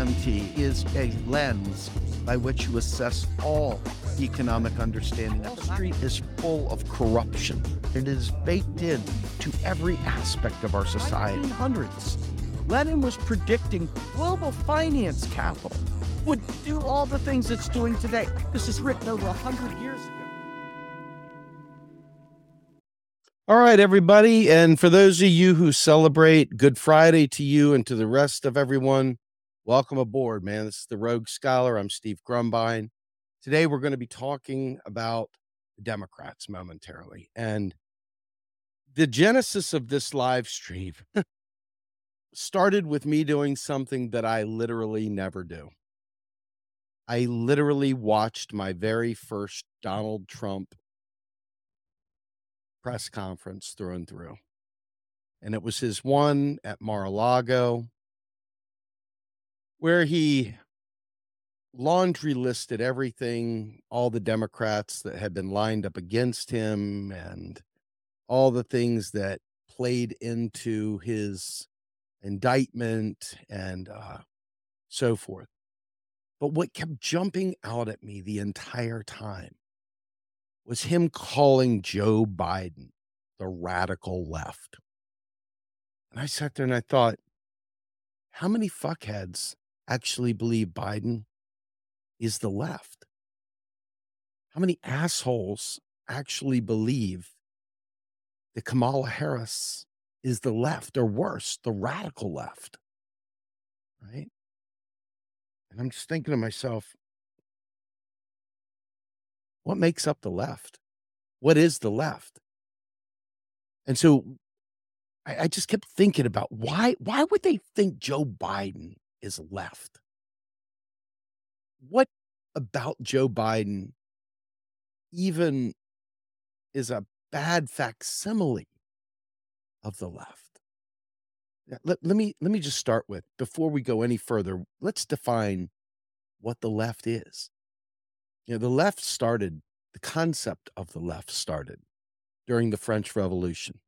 MMT is a lens by which you assess all economic understanding. Wall Street is full of corruption. It is baked in to every aspect of our society. Hundreds. Lenin was predicting global finance capital would do all the things it's doing today. This is written over 100 years ago. All right, everybody. And for those of you who celebrate Good Friday to you and to the rest of everyone, welcome aboard, man. This is the Rogue Scholar. I'm Steve Grumbine. Today, we're going to be talking about the Democrats momentarily. And the genesis of this live stream started with me doing something that I literally never do. I literally watched my very first Donald Trump press conference through and through. And it was his one at Mar a Lago, where he laundry listed everything, all the Democrats that had been lined up against him, and all the things that played into his indictment and uh, so forth. But what kept jumping out at me the entire time was him calling Joe Biden the radical left. And I sat there and I thought, how many fuckheads actually believe Biden is the left? How many assholes actually believe that Kamala Harris is the left or worse, the radical left? Right. And I'm just thinking to myself, what makes up the left? What is the left? And so I, I just kept thinking about why why would they think Joe Biden is left? What about Joe Biden even is a bad facsimile of the left? Let, let me let me just start with before we go any further, let's define what the left is. You know, the left started, the concept of the left started during the French Revolution.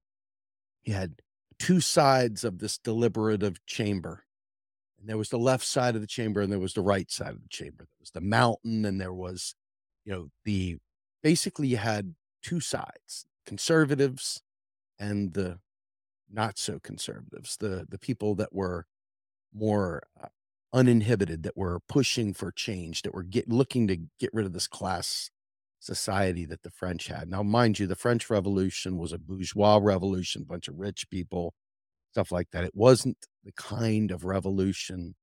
You had two sides of this deliberative chamber. And there was the left side of the chamber and there was the right side of the chamber. There was the mountain and there was, you know, the basically you had two sides, conservatives and the not so conservatives, the the people that were more uh, uninhibited that were pushing for change, that were get, looking to get rid of this class society that the French had. Now, mind you, the French Revolution was a bourgeois revolution, bunch of rich people, stuff like that. It wasn't the kind of revolution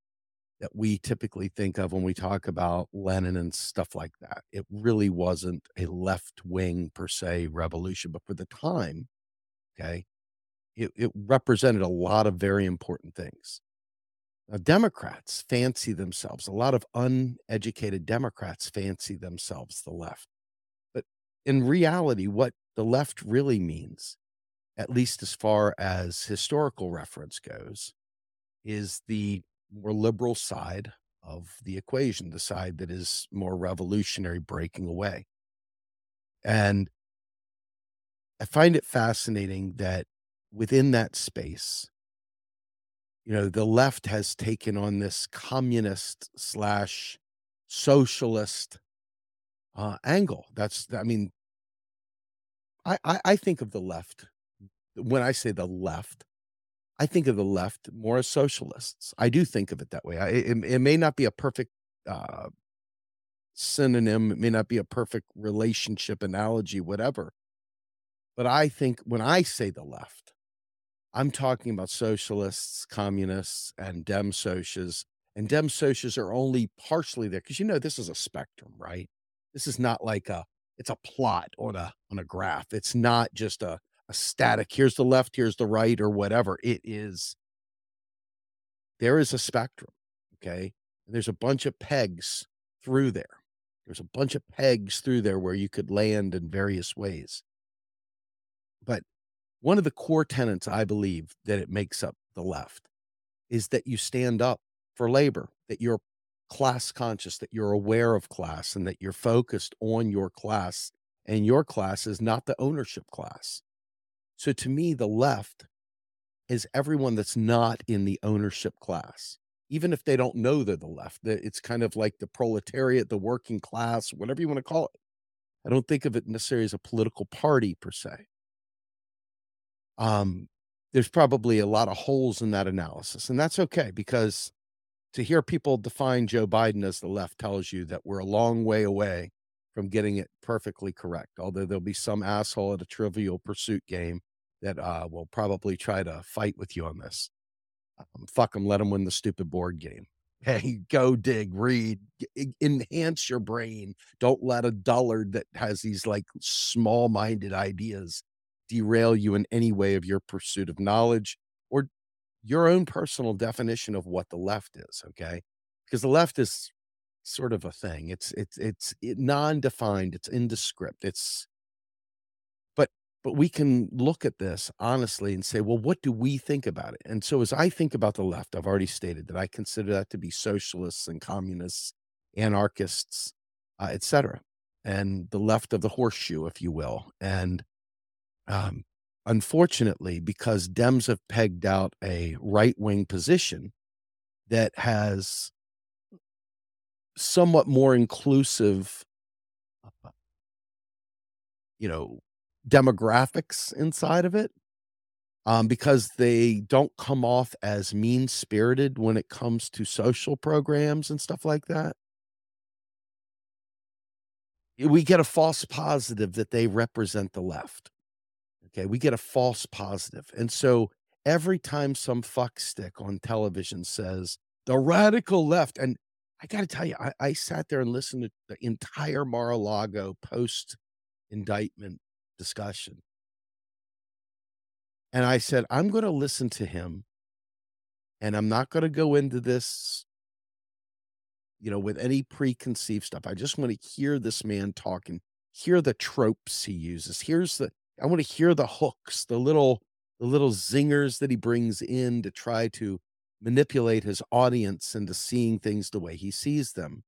that we typically think of when we talk about Lenin and stuff like that. It really wasn't a left wing per se revolution, but for the time, okay, it, it represented a lot of very important things. Now, Democrats fancy themselves, a lot of uneducated Democrats fancy themselves the left. But in reality, what the left really means, at least as far as historical reference goes, is the more liberal side of the equation, the side that is more revolutionary, breaking away. And I find it fascinating that within that space, you know, the left has taken on this communist slash socialist uh, angle. That's, I mean, I, I, I think of the left when I say the left. I think of the left more as socialists. I do think of it that way. I, it, it may not be a perfect uh, synonym. It may not be a perfect relationship analogy, whatever. But I think when I say the left, I'm talking about socialists, communists, and dem socias. And dem socias are only partially there because you know this is a spectrum, right? This is not like a it's a plot on a on a graph. It's not just a, a static. Here's the left, here's the right, or whatever. It is there is a spectrum. Okay. And there's a bunch of pegs through there. There's a bunch of pegs through there where you could land in various ways. But one of the core tenets I believe that it makes up the left is that you stand up for labor, that you're class conscious, that you're aware of class, and that you're focused on your class. And your class is not the ownership class. So to me, the left is everyone that's not in the ownership class. even if they don't know they're the left. It's kind of like the proletariat, the working class, whatever you want to call it. I don't think of it necessarily as a political party per se. Um, there's probably a lot of holes in that analysis, and that's okay because to hear people define Joe Biden as the left tells you that we're a long way away from getting it perfectly correct. Although there'll be some asshole at a trivial pursuit game that uh, will probably try to fight with you on this. Um, fuck them, let them win the stupid board game. Hey, go dig, read, enhance your brain. Don't let a dullard that has these like small minded ideas derail you in any way of your pursuit of knowledge or your own personal definition of what the left is. Okay. Because the left is sort of a thing. It's, it's, it's non defined, it's indescript. It's, but we can look at this honestly and say, well, what do we think about it? And so, as I think about the left, I've already stated that I consider that to be socialists and communists, anarchists, uh, etc., and the left of the horseshoe, if you will. And um, unfortunately, because Dems have pegged out a right wing position that has somewhat more inclusive, uh, you know, demographics inside of it um, because they don't come off as mean spirited when it comes to social programs and stuff like that. We get a false positive that they represent the left. Okay. We get a false positive. And so every time some fuckstick on television says the radical left, and I got to tell you, I, I, sat there and listened to the entire Mar a Lago post indictment discussion. And I said, I'm going to listen to him and I'm not going to go into this, you know, with any preconceived stuff. I just want to hear this man talking, hear the tropes he uses. Here's the, I want to hear the hooks, the little, the little zingers that he brings in to try to manipulate his audience into seeing things the way he sees them.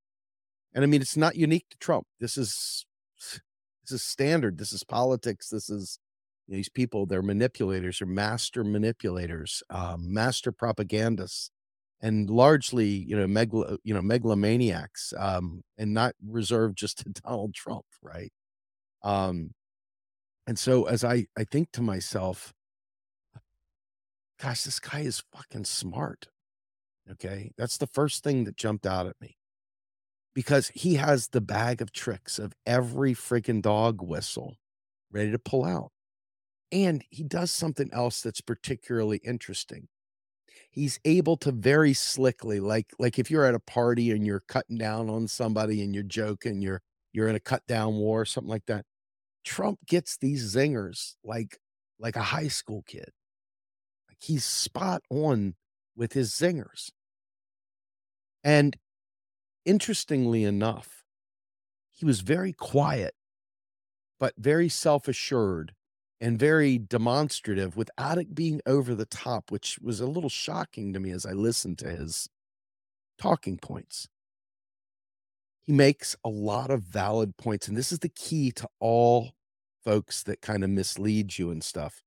And I mean, it's not unique to Trump. This is this is standard. This is politics. This is you know, these people. They're manipulators. They're master manipulators, um, master propagandists, and largely, you know, megalo, you know, megalomaniacs, um, and not reserved just to Donald Trump, right? Um, and so as I I think to myself, gosh, this guy is fucking smart. Okay, that's the first thing that jumped out at me because he has the bag of tricks of every freaking dog whistle ready to pull out. And he does something else that's particularly interesting. He's able to very slickly, like like if you're at a party and you're cutting down on somebody and you're joking, you're you're in a cut down war, something like that. Trump gets these zingers like like a high school kid. Like he's spot on with his zingers. And interestingly enough, he was very quiet, but very self assured and very demonstrative without it being over the top, which was a little shocking to me as I listened to his talking points. He makes a lot of valid points, and this is the key to all folks that kind of mislead you and stuff.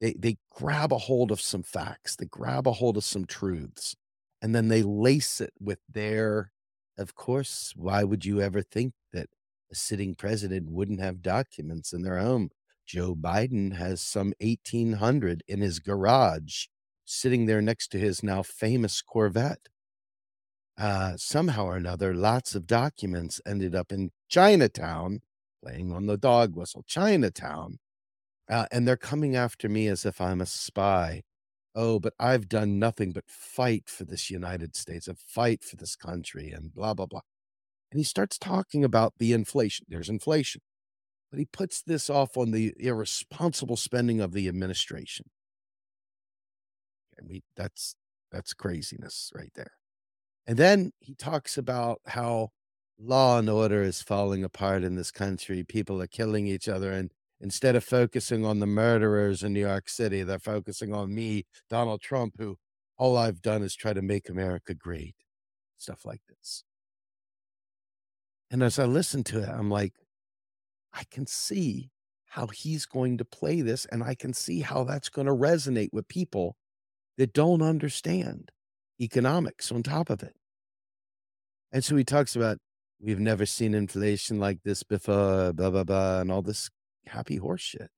They, they grab a hold of some facts, they grab a hold of some truths, and then they lace it with their of course, why would you ever think that a sitting president wouldn't have documents in their home? Joe Biden has some 1,800 in his garage sitting there next to his now famous Corvette. Uh, somehow or another, lots of documents ended up in Chinatown, playing on the dog whistle, Chinatown. Uh, and they're coming after me as if I'm a spy. Oh, but I've done nothing but fight for this United States and fight for this country and blah, blah, blah. And he starts talking about the inflation. There's inflation. But he puts this off on the irresponsible spending of the administration. I that's that's craziness right there. And then he talks about how law and order is falling apart in this country. People are killing each other. And Instead of focusing on the murderers in New York City, they're focusing on me, Donald Trump, who all I've done is try to make America great. Stuff like this. And as I listen to it, I'm like, I can see how he's going to play this, and I can see how that's going to resonate with people that don't understand economics on top of it. And so he talks about we've never seen inflation like this before, blah blah blah, and all this happy horse shit.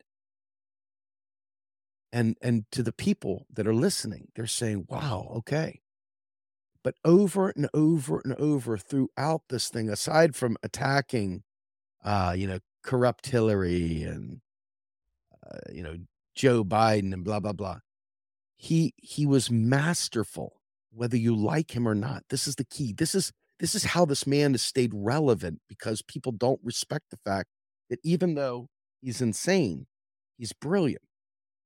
And and to the people that are listening, they're saying, "Wow, okay." But over and over and over throughout this thing, aside from attacking, uh, you know, corrupt Hillary and uh, you know Joe Biden and blah blah blah, he he was masterful. Whether you like him or not, this is the key. This is this is how this man has stayed relevant because people don't respect the fact that even though he's insane, he's brilliant.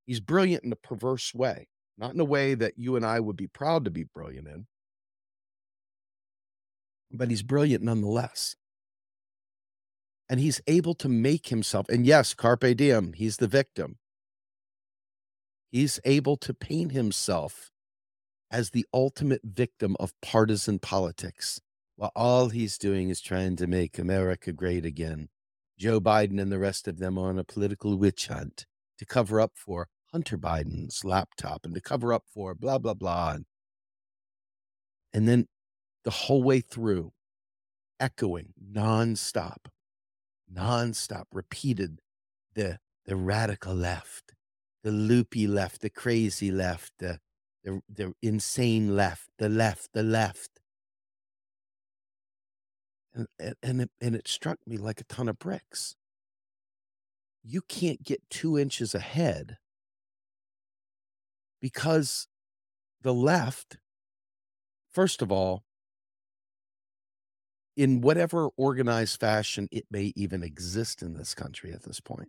He's brilliant in a perverse way, not in a way that you and I would be proud to be brilliant in, but he's brilliant nonetheless. And he's able to make himself, and yes, Carpe Diem, he's the victim. He's able to paint himself as the ultimate victim of partisan politics while all he's doing is trying to make America great again. Joe Biden and the rest of them on a political witch hunt to cover up for Hunter Biden's laptop and to cover up for blah, blah, blah. And then the whole way through, echoing nonstop, nonstop, repeated the, the radical left, the loopy left, the crazy left, the, the, the insane left, the left, the left and and it, and it struck me like a ton of bricks. You can't get two inches ahead because the left, first of all, in whatever organized fashion it may even exist in this country at this point,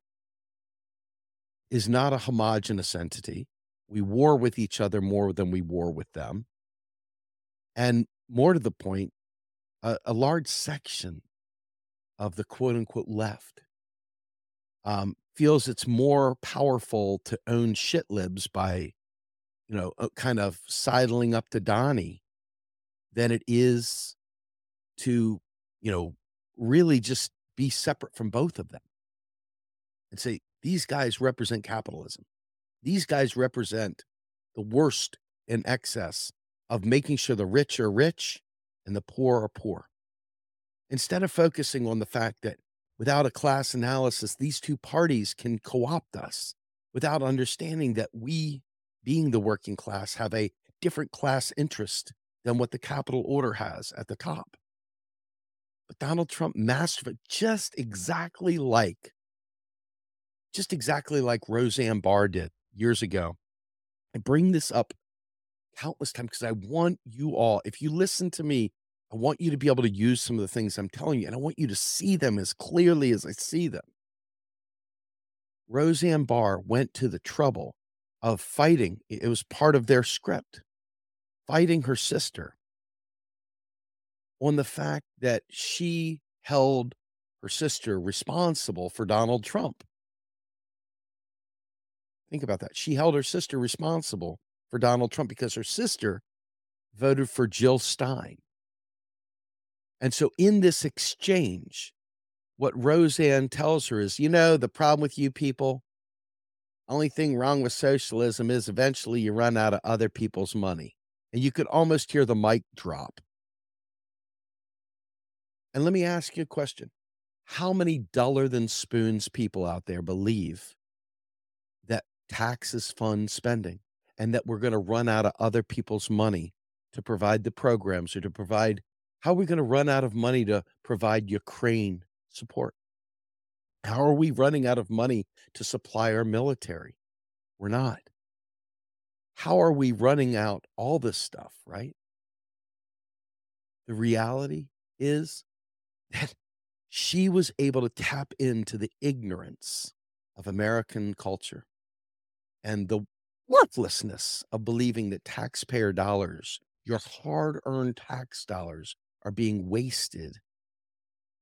is not a homogenous entity. We war with each other more than we war with them. And more to the point, a, a large section of the quote unquote left um, feels it's more powerful to own shit libs by, you know, uh, kind of sidling up to Donnie than it is to, you know, really just be separate from both of them and say, these guys represent capitalism. These guys represent the worst in excess of making sure the rich are rich and the poor are poor. Instead of focusing on the fact that without a class analysis, these two parties can co opt us without understanding that we, being the working class, have a different class interest than what the capital order has at the top. But Donald Trump mastered it just exactly like, just exactly like Roseanne Barr did years ago. I bring this up countless times because I want you all, if you listen to me I want you to be able to use some of the things I'm telling you, and I want you to see them as clearly as I see them. Roseanne Barr went to the trouble of fighting, it was part of their script, fighting her sister on the fact that she held her sister responsible for Donald Trump. Think about that. She held her sister responsible for Donald Trump because her sister voted for Jill Stein. And so in this exchange, what Roseanne tells her is, you know, the problem with you people, only thing wrong with socialism is eventually you run out of other people's money. And you could almost hear the mic drop. And let me ask you a question. How many duller than spoons people out there believe that taxes fund spending and that we're going to run out of other people's money to provide the programs or to provide how are we going to run out of money to provide Ukraine support? How are we running out of money to supply our military? We're not. How are we running out all this stuff, right? The reality is that she was able to tap into the ignorance of American culture and the worthlessness of believing that taxpayer dollars, your hard earned tax dollars, are being wasted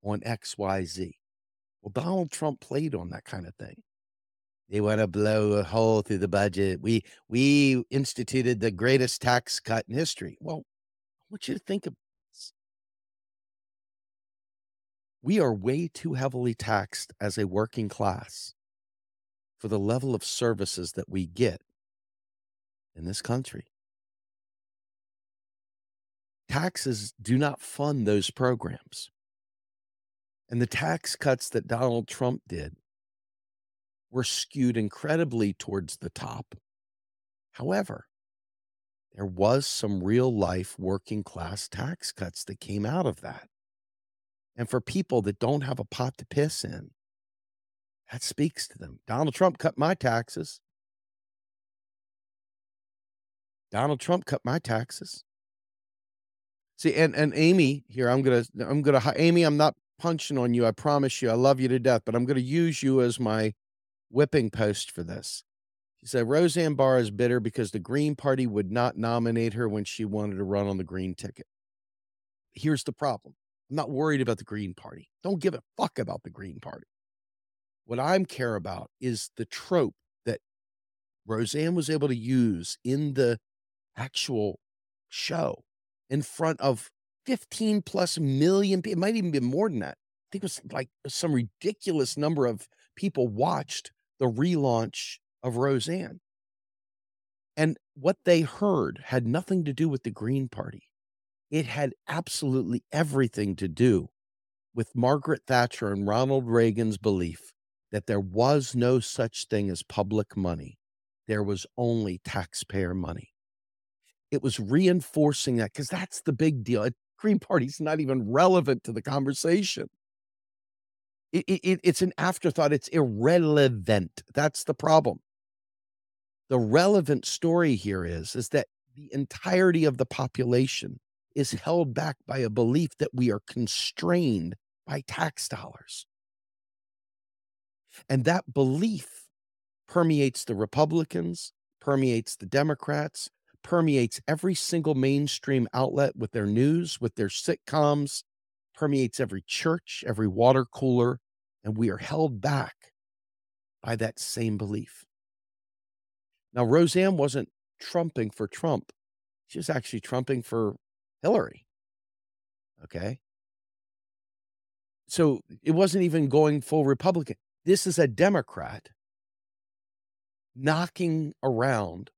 on XYZ. Well, Donald Trump played on that kind of thing. They want to blow a hole through the budget. We we instituted the greatest tax cut in history. Well, I want you to think of this. We are way too heavily taxed as a working class for the level of services that we get in this country. taxes do not fund those programs. And the tax cuts that Donald Trump did were skewed incredibly towards the top. However, there was some real life working class tax cuts that came out of that. And for people that don't have a pot to piss in, that speaks to them. Donald Trump cut my taxes. Donald Trump cut my taxes. See, and and Amy here, I'm gonna I'm gonna Amy, I'm not punching on you. I promise you, I love you to death, but I'm gonna use you as my whipping post for this. She said Roseanne Barr is bitter because the Green Party would not nominate her when she wanted to run on the Green ticket. Here's the problem. I'm not worried about the Green Party. Don't give a fuck about the Green Party. What I'm care about is the trope that Roseanne was able to use in the actual show in front of 15 plus million people. It might even be more than that. I think it was like some ridiculous number of people watched the relaunch of Roseanne. And what they heard had nothing to do with the Green Party. It had absolutely everything to do with Margaret Thatcher and Ronald Reagan's belief that there was no such thing as public money. There was only taxpayer money it was reinforcing that because that's the big deal. Green Party's not even relevant to the conversation. It, it, it's an afterthought. It's irrelevant. That's the problem. The relevant story here is, is that the entirety of the population is held back by a belief that we are constrained by tax dollars. And that belief permeates the Republicans, permeates the Democrats, permeates every single mainstream outlet with their news, with their sitcoms, permeates every church, every water cooler, and we are held back by that same belief. Now, Roseanne wasn't trumping for Trump, she was actually trumping for Hillary. Okay. So it wasn't even going full Republican. This is a Democrat knocking around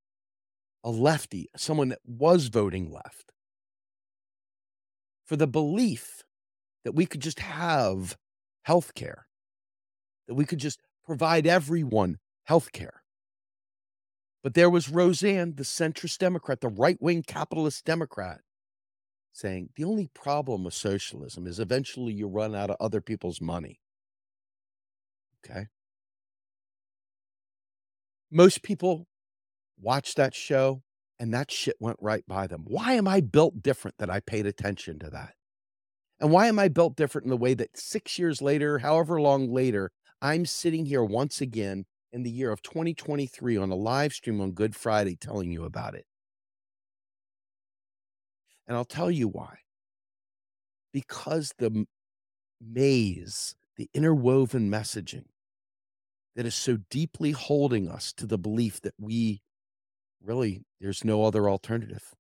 a lefty, someone that was voting left, for the belief that we could just have health care, that we could just provide everyone health care. But there was Roseanne, the centrist Democrat, the right wing capitalist Democrat, saying the only problem with socialism is eventually you run out of other people's money. Okay. Most people watched that show and that shit went right by them. Why am I built different that I paid attention to that? And why am I built different in the way that six years later, however long later, I'm sitting here once again in the year of 2023 on a live stream on Good Friday telling you about it? And I'll tell you why. Because the maze, the interwoven messaging that is so deeply holding us to the belief that we really, there's no other alternative.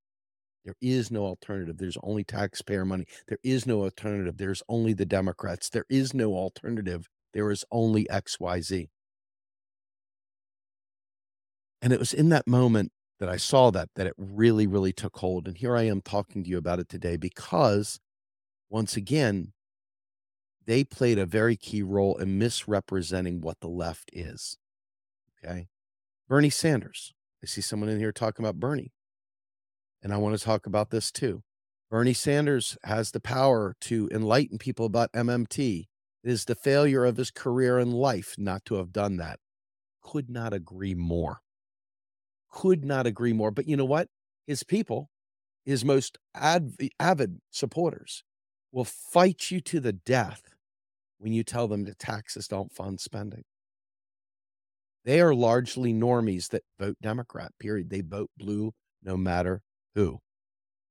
There is no alternative. There's only taxpayer money. There is no alternative. There's only the Democrats. There is no alternative. There is only XYZ. And it was in that moment that I saw that, that it really, really took hold. And here I am talking to you about it today because, once again, they played a very key role in misrepresenting what the left is. Okay. Bernie Sanders, I see someone in here talking about Bernie. And I want to talk about this too. Bernie Sanders has the power to enlighten people about MMT. It is the failure of his career and life not to have done that. Could not agree more. Could not agree more. But you know what? His people, his most avid supporters, will fight you to the death when you tell them that taxes don't fund spending. They are largely normies that vote Democrat, period. They vote blue no matter who.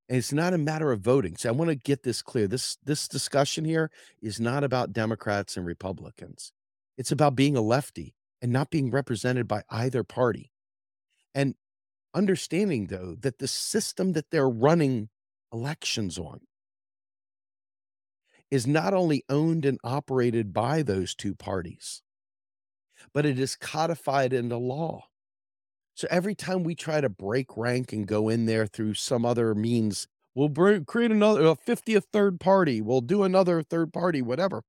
And it's not a matter of voting. So I want to get this clear. This this discussion here is not about Democrats and Republicans. It's about being a lefty and not being represented by either party. And understanding though that the system that they're running elections on is not only owned and operated by those two parties, but it is codified into law. So every time we try to break rank and go in there through some other means, We'll bring, create another a 50th third party. We'll do another third party, whatever.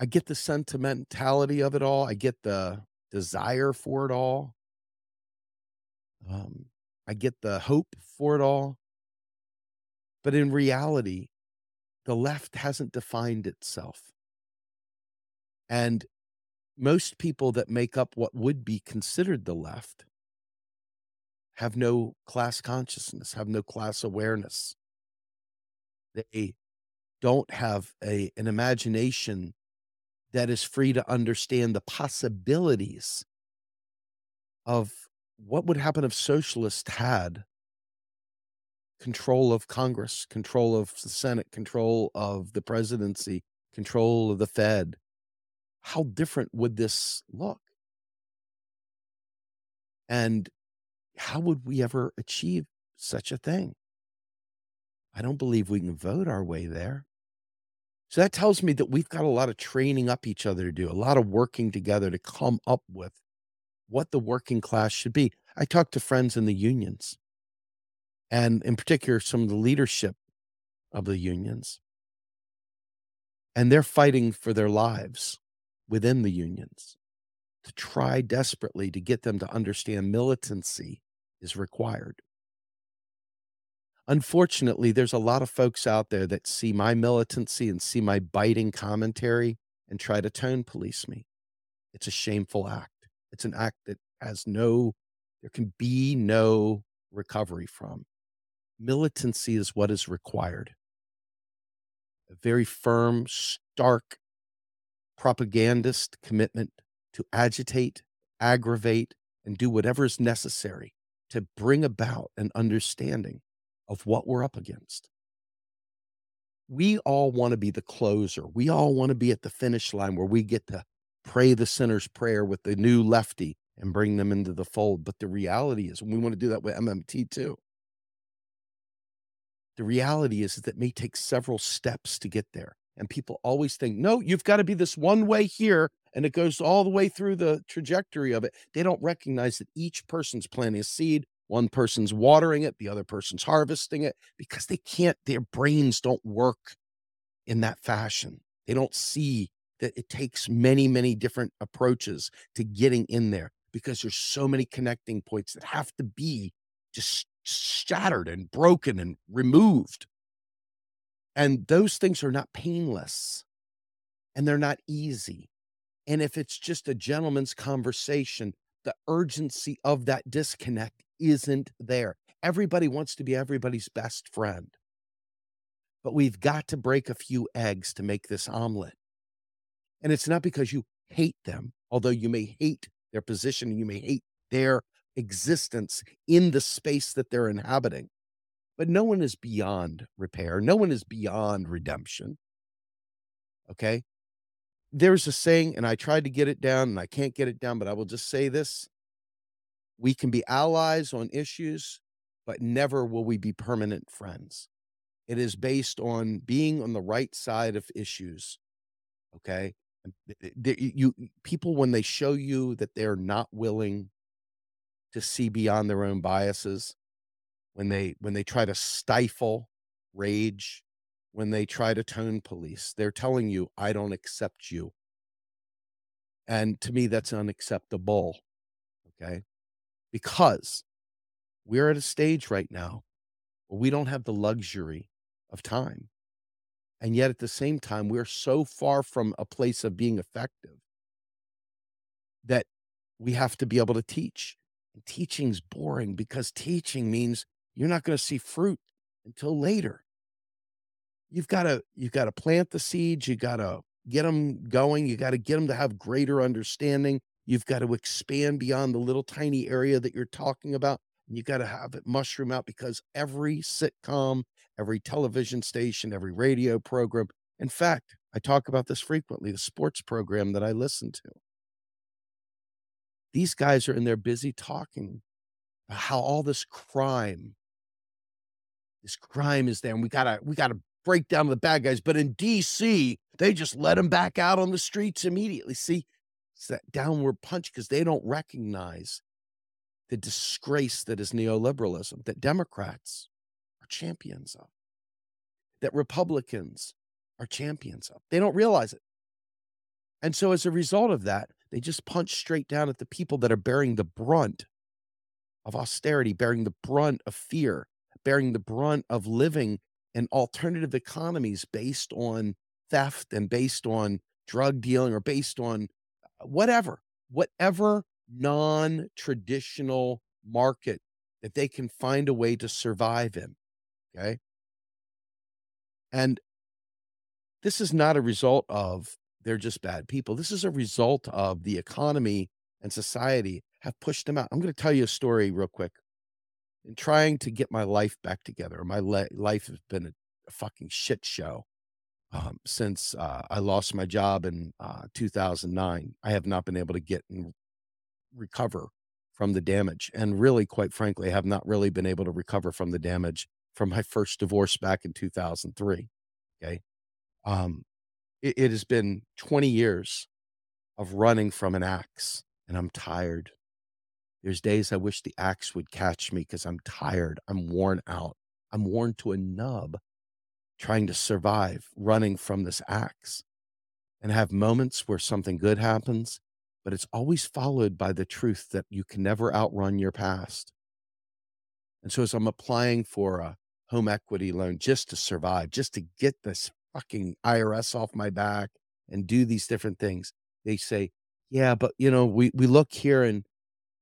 I get the sentimentality of it all. I get the desire for it all. Um, I get the hope for it all. But in reality, the left hasn't defined itself. And most people that make up what would be considered the left have no class consciousness, have no class awareness. They don't have a, an imagination that is free to understand the possibilities of what would happen if socialists had control of Congress, control of the Senate, control of the presidency, control of the Fed. How different would this look? And how would we ever achieve such a thing? I don't believe we can vote our way there. So that tells me that we've got a lot of training up each other to do, a lot of working together to come up with what the working class should be. I talk to friends in the unions, and in particular, some of the leadership of the unions, and they're fighting for their lives within the unions to try desperately to get them to understand militancy is required. Unfortunately, there's a lot of folks out there that see my militancy and see my biting commentary and try to tone police me. It's a shameful act. It's an act that has no, there can be no recovery from. Militancy is what is required. A very firm, stark propagandist commitment to agitate, aggravate, and do whatever is necessary to bring about an understanding of what we're up against. We all want to be the closer. We all want to be at the finish line where we get to pray the sinner's prayer with the new lefty and bring them into the fold. But the reality is, we want to do that with MMT too. The reality is that it may take several steps to get there. And people always think, no, you've got to be this one way here. And it goes all the way through the trajectory of it. They don't recognize that each person's planting a seed. One person's watering it, the other person's harvesting it because they can't, their brains don't work in that fashion. They don't see that it takes many, many different approaches to getting in there because there's so many connecting points that have to be just shattered and broken and removed and those things are not painless and they're not easy. And if it's just a gentleman's conversation, the urgency of that disconnect isn't there. Everybody wants to be everybody's best friend. But we've got to break a few eggs to make this omelet. And it's not because you hate them, although you may hate their position, you may hate their existence in the space that they're inhabiting. But no one is beyond repair. No one is beyond redemption. Okay. There's a saying, and I tried to get it down and I can't get it down, but I will just say this. We can be allies on issues, but never will we be permanent friends. It is based on being on the right side of issues. Okay. You people, when they show you that they're not willing to see beyond their own biases, when they when they try to stifle rage when they try to tone police they're telling you i don't accept you. And to me that's unacceptable okay? Because we're at a stage right now where we don't have the luxury of time. And yet at the same time we're so far from a place of being effective that we have to be able to teach. And teaching's boring because teaching means you're not going to see fruit until later. You've got to you've got to plant the seeds, you got to get them going, you got to get them to have greater understanding. You've got to expand beyond the little tiny area that you're talking about. And you got to have it mushroom out because every sitcom, every television station, every radio program, in fact, I talk about this frequently, the sports program that I listen to. These guys are in there busy talking about how all this crime this crime is there and we gotta we gotta break down the bad guys but in dc they just let them back out on the streets immediately see it's that downward punch because they don't recognize the disgrace that is neoliberalism that democrats are champions of, that Republicans are champions of. They don't realize it. And so, as a result of that, they just punch straight down at the people that are bearing the brunt of austerity, bearing the brunt of fear, bearing the brunt of living in alternative economies based on theft and based on drug dealing or based on uh, whatever, whatever non traditional market that they can find a way to survive in. Okay. And this is not a result of they're just bad people. This is a result of the economy and society have pushed them out. I'm going to tell you a story real quick. In trying to get my life back together, my le- life has been a, a fucking shit show um, since uh, I lost my job in uh, 2009. I have not been able to get and recover from the damage. And really, quite frankly, I have not really been able to recover from the damage from my first divorce back in 2003. Okay. Um, it, it has been 20 years of running from an axe, and I'm tired. There's days I wish the axe would catch me because I'm tired. I'm worn out. I'm worn to a nub trying to survive running from this axe and have moments where something good happens, but it's always followed by the truth that you can never outrun your past. And so, as I'm applying for a home equity loan just to survive, just to get this fucking IRS off my back and do these different things, they say, Yeah, but you know, we, we look here and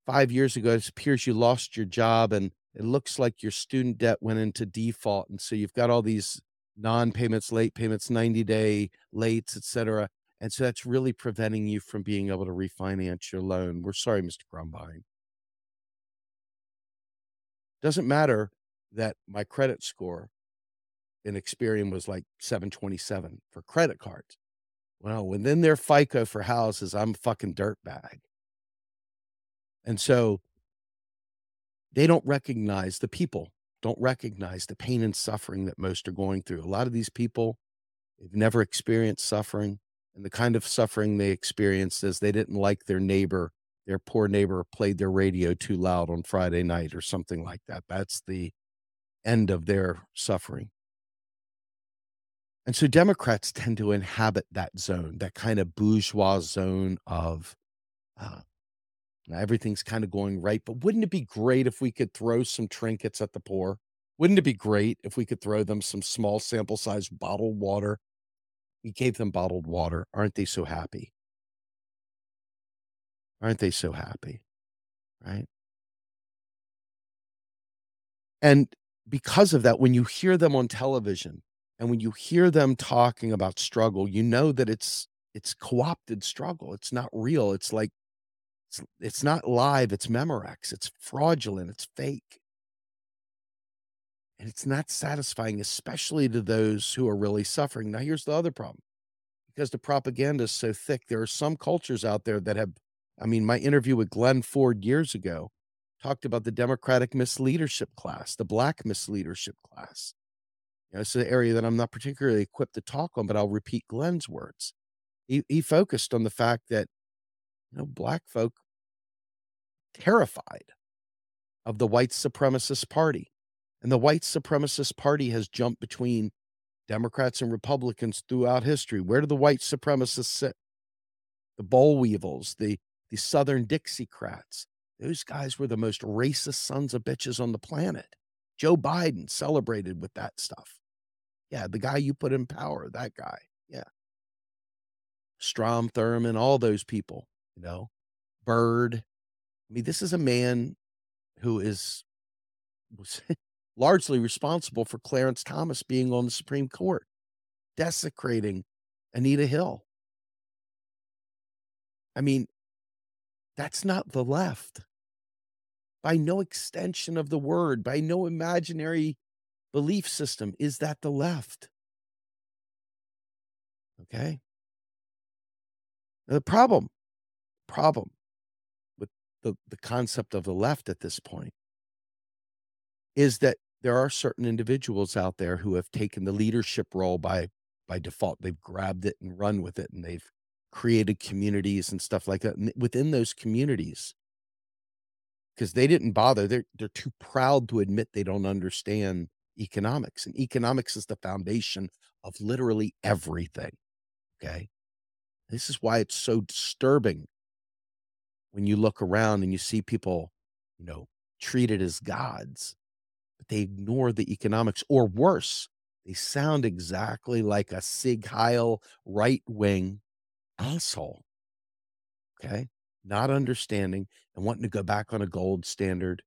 five years ago, it appears you lost your job and it looks like your student debt went into default. And so you've got all these non-payments, late payments, 90 day lates, etc. And so that's really preventing you from being able to refinance your loan. We're sorry, Mr. Grumbine. Doesn't matter that my credit score in Experian was like 727 for credit cards. Well, when within their FICO for houses, I'm a fucking dirtbag. And so they don't recognize the people don't recognize the pain and suffering that most are going through. A lot of these people, they've never experienced suffering. And the kind of suffering they experienced is they didn't like their neighbor, their poor neighbor played their radio too loud on Friday night or something like that. That's the end of their suffering. And so Democrats tend to inhabit that zone, that kind of bourgeois zone of uh, now, everything's kind of going right, but wouldn't it be great if we could throw some trinkets at the poor? Wouldn't it be great if we could throw them some small sample size bottled water? We gave them bottled water. Aren't they so happy? Aren't they so happy? Right. And because of that, when you hear them on television and when you hear them talking about struggle, you know that it's it's co-opted struggle. It's not real. It's like it's, it's not live, it's Memorex. It's fraudulent, it's fake. And it's not satisfying, especially to those who are really suffering. Now, here's the other problem because the propaganda is so thick, there are some cultures out there that have, I mean, my interview with Glen Ford years ago talked about the Democratic misleadership class, the Black misleadership class. You know, it's an area that I'm not particularly equipped to talk on, but I'll repeat Glen's words. He, he focused on the fact that you know, black folk terrified of the white supremacist party. And the white supremacist party has jumped between Democrats and Republicans throughout history. Where do the white supremacists sit? The boll weevils, the, the Southern Dixiecrats. Those guys were the most racist sons of bitches on the planet. Joe Biden celebrated with that stuff. Yeah, the guy you put in power, that guy. Yeah. Strom Thurmond, all those people you know, Byrd. I mean, this is a man who is largely responsible for Clarence Thomas being on the Supreme Court, desecrating Anita Hill. I mean, that's not the left. By no extension of the word, by no imaginary belief system, is that the left. Okay. the problem problem with the, the concept of the left at this point is that there are certain individuals out there who have taken the leadership role by by default they've grabbed it and run with it and they've created communities and stuff like that and within those communities because they didn't bother they're they're too proud to admit they don't understand economics. And economics is the foundation of literally everything. Okay. This is why it's so disturbing when you look around and you see people, you know, treated as gods, but they ignore the economics, or worse, they sound exactly like a Sieg Heil right wing asshole. Okay. Not understanding and wanting to go back on a gold standard,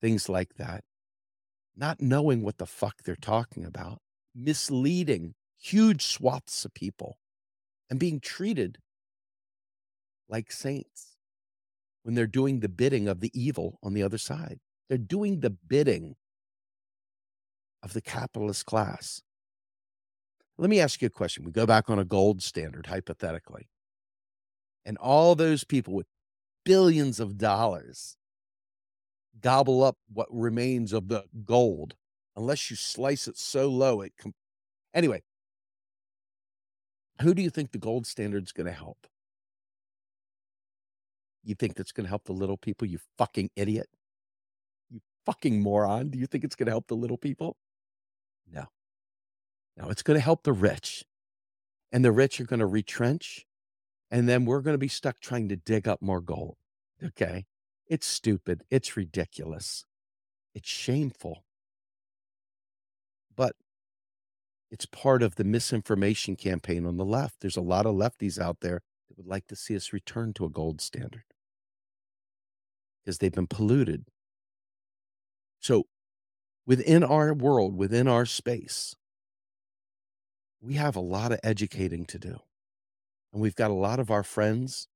things like that. Not knowing what the fuck they're talking about, misleading huge swaths of people and being treated like saints when they're doing the bidding of the evil on the other side. They're doing the bidding of the capitalist class. Let me ask you a question. We go back on a gold standard, hypothetically, and all those people with billions of dollars gobble up what remains of the gold unless you slice it so low it com- anyway who do you think the gold standard's going to help you think that's going to help the little people you fucking idiot you fucking moron do you think it's going to help the little people no no it's going to help the rich and the rich are going to retrench and then we're going to be stuck trying to dig up more gold okay it's stupid. It's ridiculous. It's shameful. But it's part of the misinformation campaign on the left. There's a lot of lefties out there that would like to see us return to a gold standard because they've been polluted. So, within our world, within our space, we have a lot of educating to do. And we've got a lot of our friends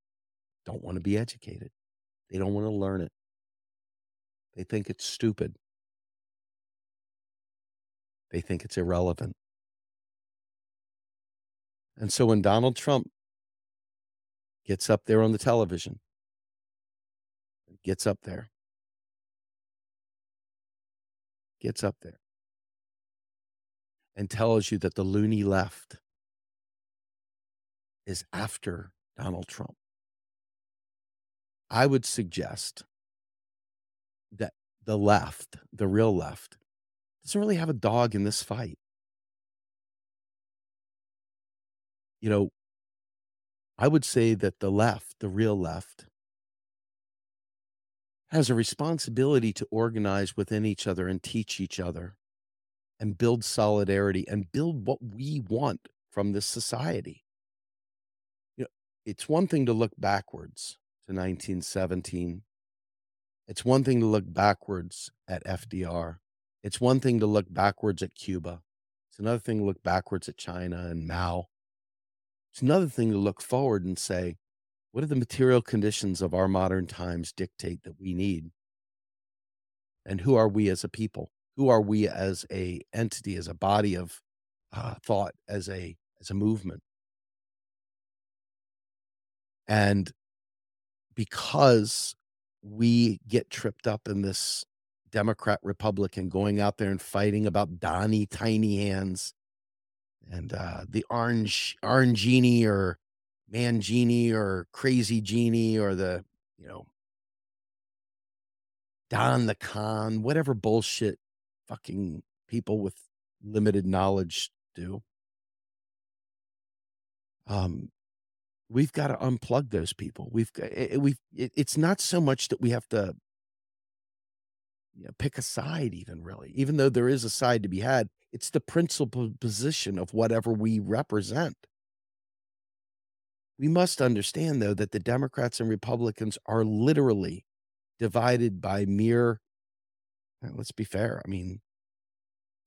don't want to be educated. They don't want to learn it. They think it's stupid. They think it's irrelevant. And so when Donald Trump gets up there on the television, gets up there, gets up there, and tells you that the loony left is after Donald Trump. I would suggest that the left, the real left, doesn't really have a dog in this fight. You know, I would say that the left, the real left, has a responsibility to organize within each other and teach each other and build solidarity and build what we want from this society. You know, it's one thing to look backwards to 1917. It's one thing to look backwards at FDR. It's one thing to look backwards at Cuba. It's another thing to look backwards at China and Mao. It's another thing to look forward and say, what do the material conditions of our modern times dictate that we need? And who are we as a people? Who are we as a entity, as a body of uh, thought, as a as a movement? And because we get tripped up in this Democrat Republican going out there and fighting about Donnie Tiny Hands and uh, the orange orange genie or man genie or crazy genie or the you know Don the con, whatever bullshit fucking people with limited knowledge do. Um, we've got to unplug those people. We've got eh, eh, we've it, it's not so much that we have to you know, pick a side even really. Even though there is a side to be had, it's the principal position of whatever we represent. We must understand though that the Democrats and Republicans are literally divided by mere uh, let's be fair. I mean,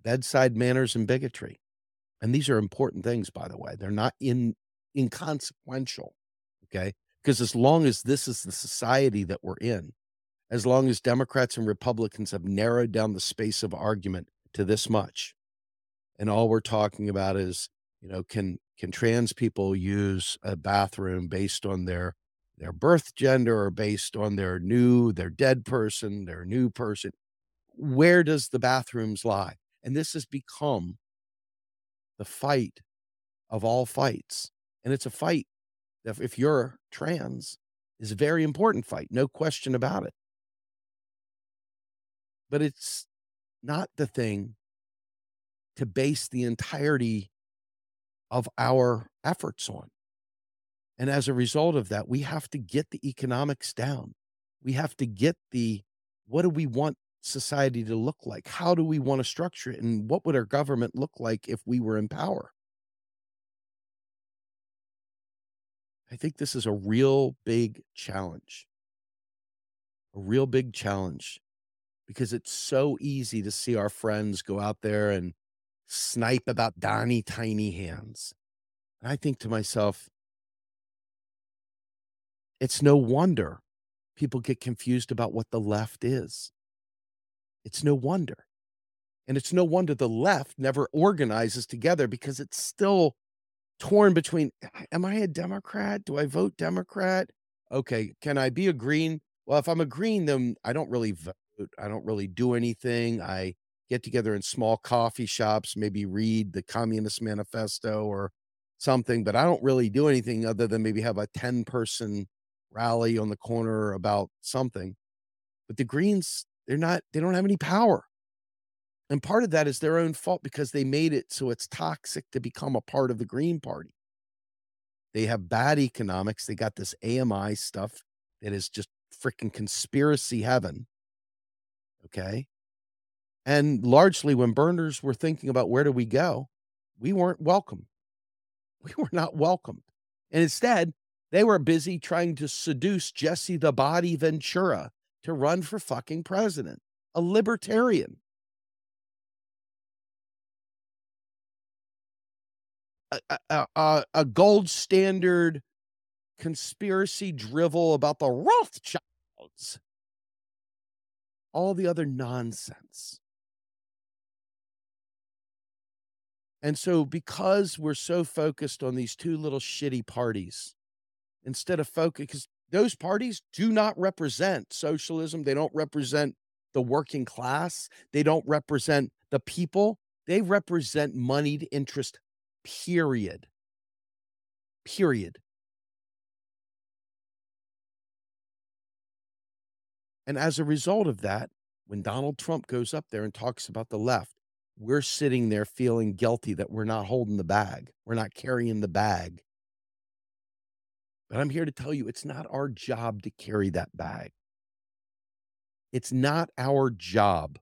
bedside manners and bigotry. And these are important things, by the way. They're not in inconsequential. Okay. Because as long as this is the society that we're in, as long as Democrats and Republicans have narrowed down the space of argument to this much, and all we're talking about is, you know, can can trans people use a bathroom based on their their birth gender or based on their new their dead person, their new person? Where does the bathrooms lie? And this has become the fight of all fights and it's a fight that if you're trans is a very important fight, no question about it. But it's not the thing to base the entirety of our efforts on. And as a result of that, we have to get the economics down. We have to get the what do we want society to look like? How do we want to structure it? And what would our government look like if we were in power? I think this is a real big challenge. A real big challenge because it's so easy to see our friends go out there and snipe about Donnie Tiny Hands. And I think to myself, it's no wonder people get confused about what the left is. It's no wonder. And it's no wonder the left never organizes together because it's still torn between am I a Democrat? Do I vote Democrat? Okay, can I be a green? Well, if I'm a green, then I don't really vote. I don't really do anything. I get together in small coffee shops, maybe read the Communist Manifesto or something, but I don't really do anything other than maybe have a 10 person rally on the corner about something. But the Greens, they're not, they don't have any power. And part of that is their own fault because they made it so it's toxic to become a part of the Green Party. They have bad economics. They got this AMI stuff that is just freaking conspiracy heaven. Okay. And largely, when Berners were thinking about where do we go, we weren't welcome. We were not welcomed. And instead, they were busy trying to seduce Jesse the Body Ventura to run for fucking president, a libertarian. A, a, a, a gold standard conspiracy drivel about the Rothschilds, all the other nonsense. And so, because we're so focused on these two little shitty parties, instead of focus, because those parties do not represent socialism, they don't represent the working class, they don't represent the people, they represent moneyed interest, period. Period. And as a result of that, when Donald Trump goes up there and talks about the left, we're sitting there feeling guilty that we're not holding the bag. We're not carrying the bag. But I'm here to tell you it's not our job to carry that bag. It's not our job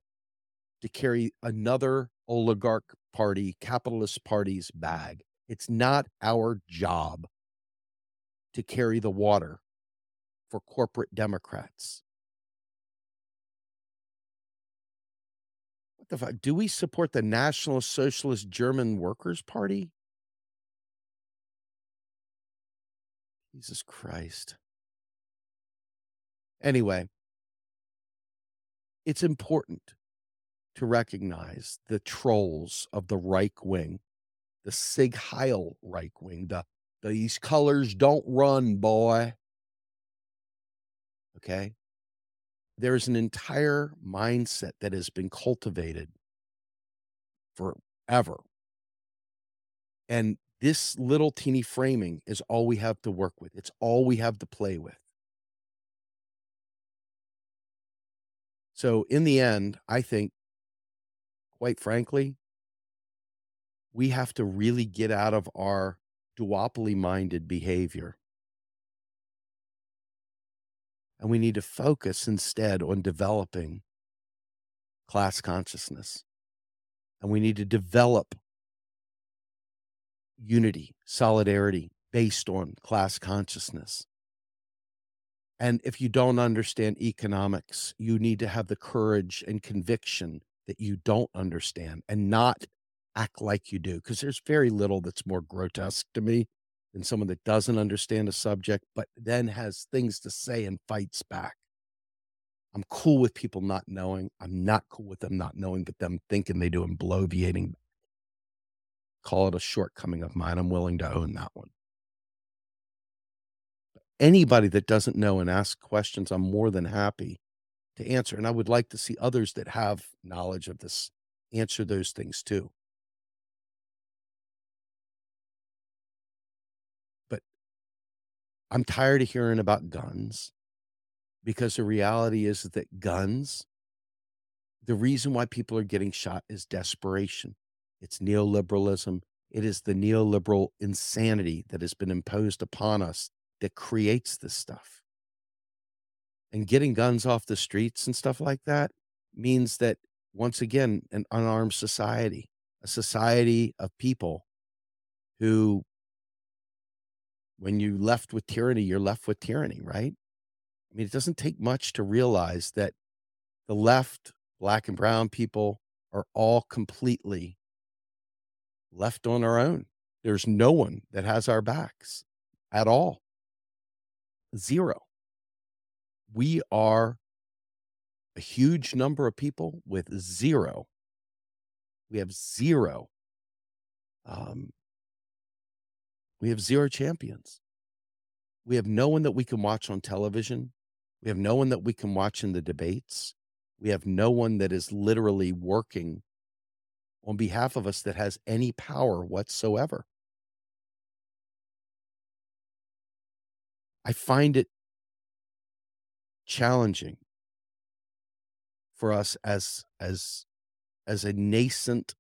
to carry another oligarch party, capitalist party's bag. It's not our job to carry the water for corporate Democrats. The fuck? Do we support the National Socialist German Workers' Party? Jesus Christ. Anyway, it's important to recognize the trolls of the Reich wing, the Sieg Heil Reich wing, the these colors don't run, boy. Okay there's an entire mindset that has been cultivated forever. And this little teeny framing is all we have to work with. It's all we have to play with. So, in the end, I think, quite frankly, we have to really get out of our duopoly minded behavior and we need to focus instead on developing class consciousness. And we need to develop unity, solidarity based on class consciousness. And if you don't understand economics, you need to have the courage and conviction that you don't understand and not act like you do, because there's very little that's more grotesque to me than someone that doesn't understand a subject, but then has things to say and fights back. I'm cool with people not knowing. I'm not cool with them not knowing, but them thinking they do and bloviating. Call it a shortcoming of mine. I'm willing to own that one. Anybody that doesn't know and ask questions, I'm more than happy to answer. And I would like to see others that have knowledge of this answer those things too. I'm tired of hearing about guns because the reality is that guns, the reason why people are getting shot is desperation. it's neoliberalism. It is the neoliberal insanity that has been imposed upon us that creates this stuff. And getting guns off the streets and stuff like that means that, once again, an unarmed society, a society of people who, when you left with tyranny, you're left with tyranny, right? I mean, it doesn't take much to realize that the left, black and brown people, are all completely left on our own. There's no one that has our backs at all. Zero. We are a huge number of people with zero. We have zero. Um, we have zero champions. We have no one that we can watch on television. We have no one that we can watch in the debates. We have no one that is literally working on behalf of us that has any power whatsoever. I find it challenging for us as as as a nascent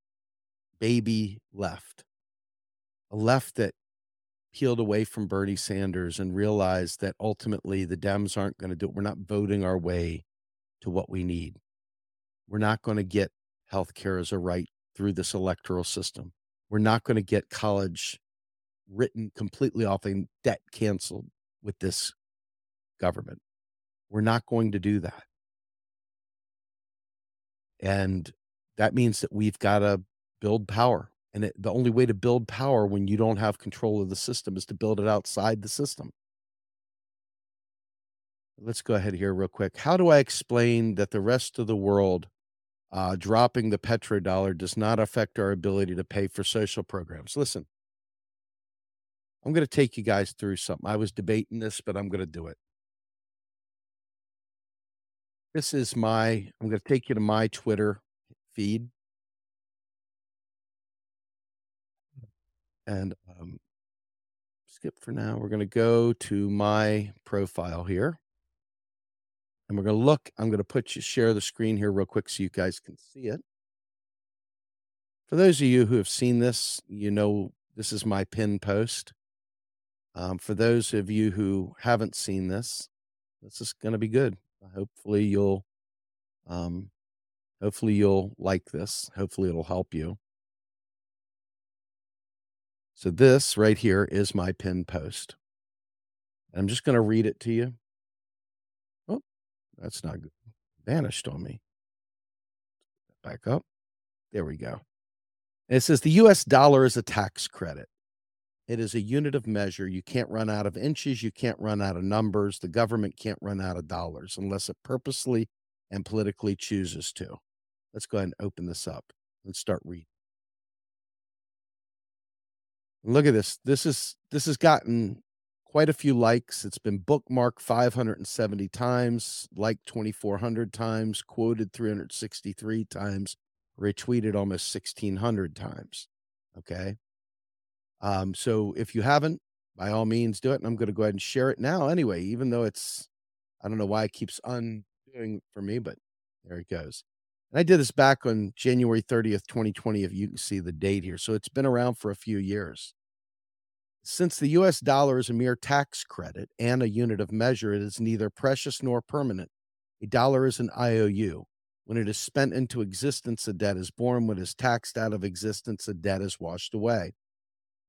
baby left a left that peeled away from Bernie Sanders and realized that ultimately the Dems aren't going to do it. We're not voting our way to what we need. We're not going to get health care as a right through this electoral system. We're not going to get college written completely off and debt canceled with this government. We're not going to do that. And that means that we've got to build power. And it, the only way to build power when you don't have control of the system is to build it outside the system. Let's go ahead here real quick. How do I explain that the rest of the world uh, dropping the petrodollar does not affect our ability to pay for social programs. Listen, I'm going to take you guys through something. I was debating this, but I'm going to do it. This is my, I'm going to take you to my Twitter feed. And um, skip for now. We're going to go to my profile here and we're going to look. I'm going to put you share the screen here real quick so you guys can see it. For those of you who have seen this, you know this is my pin post. Um, for those of you who haven't seen this, this is going to be good. Hopefully you'll, um, hopefully you'll like this. Hopefully it'll help you. So this right here is my pin post. I'm just going to read it to you. Oh, that's not good. Vanished on me. Back up. There we go. And it says the US dollar is a tax credit. It is a unit of measure. You can't run out of inches. You can't run out of numbers. The government can't run out of dollars unless it purposely and politically chooses to. Let's go ahead and open this up and start reading. Look at this. This is this has gotten quite a few likes. It's been bookmarked 570 times, liked 2,400 times, quoted 363 times, retweeted almost 1,600 times. Okay. Um, so if you haven't, by all means, do it. And I'm going to go ahead and share it now anyway, even though it's, I don't know why it keeps undoing for me, but there it goes. And I did this back on January 30th, 2020, if you can see the date here. So it's been around for a few years. Since the US dollar is a mere tax credit and a unit of measure, it is neither precious nor permanent. A dollar is an IOU. When it is spent into existence, a debt is born. When it is taxed out of existence, a debt is washed away.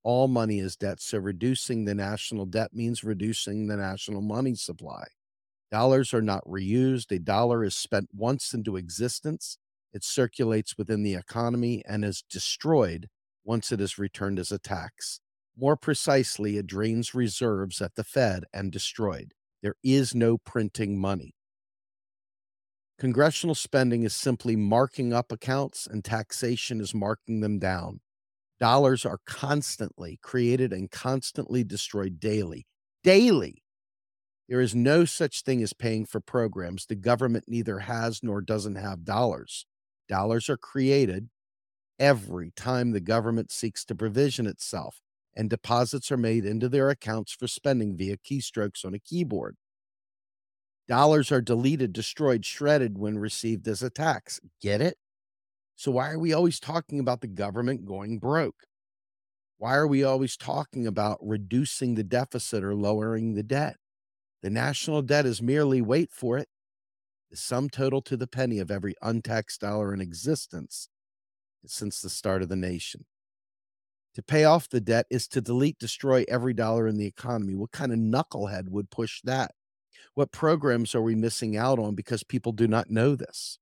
All money is debt, so reducing the national debt means reducing the national money supply. Dollars are not reused. A dollar is spent once into existence. It circulates within the economy and is destroyed once it is returned as a tax. More precisely, it drains reserves at the Fed and destroyed. There is no printing money. Congressional spending is simply marking up accounts, and taxation is marking them down. Dollars are constantly created and constantly destroyed daily. Daily. There is no such thing as paying for programs. The government neither has nor doesn't have dollars. Dollars are created every time the government seeks to provision itself and deposits are made into their accounts for spending via keystrokes on a keyboard. Dollars are deleted, destroyed, shredded when received as a tax. Get it? So why are we always talking about the government going broke? Why are we always talking about reducing the deficit or lowering the debt? The national debt is merely, wait for it, the sum total to the penny of every untaxed dollar in existence since the start of the nation. To pay off the debt is to delete, destroy every dollar in the economy. What kind of knucklehead would push that? What programs are we missing out on because people do not know this?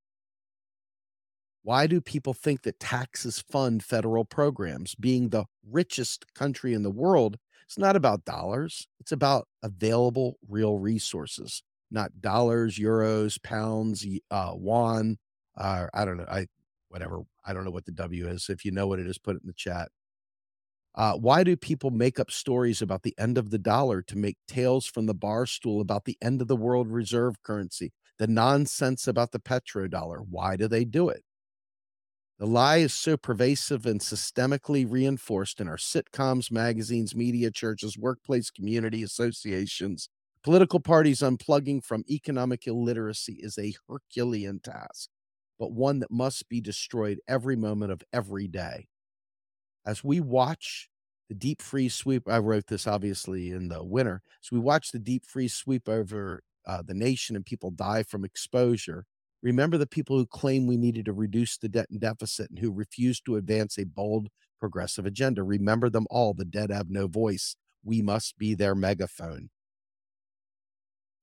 Why do people think that taxes fund federal programs? Being the richest country in the world, it's not about dollars, it's about available real resources, not dollars, euros, pounds, uh, won. Uh, I don't know. I whatever. I don't know what the W is. If you know what it is, put it in the chat. Uh, why do people make up stories about the end of the dollar to make tales from the bar stool about the end of the world reserve currency? The nonsense about the petrodollar. Why do they do it? The lie is so pervasive and systemically reinforced in our sitcoms, magazines, media, churches, workplace, community associations. Political parties unplugging from economic illiteracy is a Herculean task, but one that must be destroyed every moment of every day. As we watch the deep freeze sweep, I wrote this obviously in the winter. So we watch the deep freeze sweep over uh, the nation and people die from exposure, Remember the people who claim we needed to reduce the debt and deficit and who refused to advance a bold progressive agenda. Remember them all. The dead have no voice. We must be their megaphone.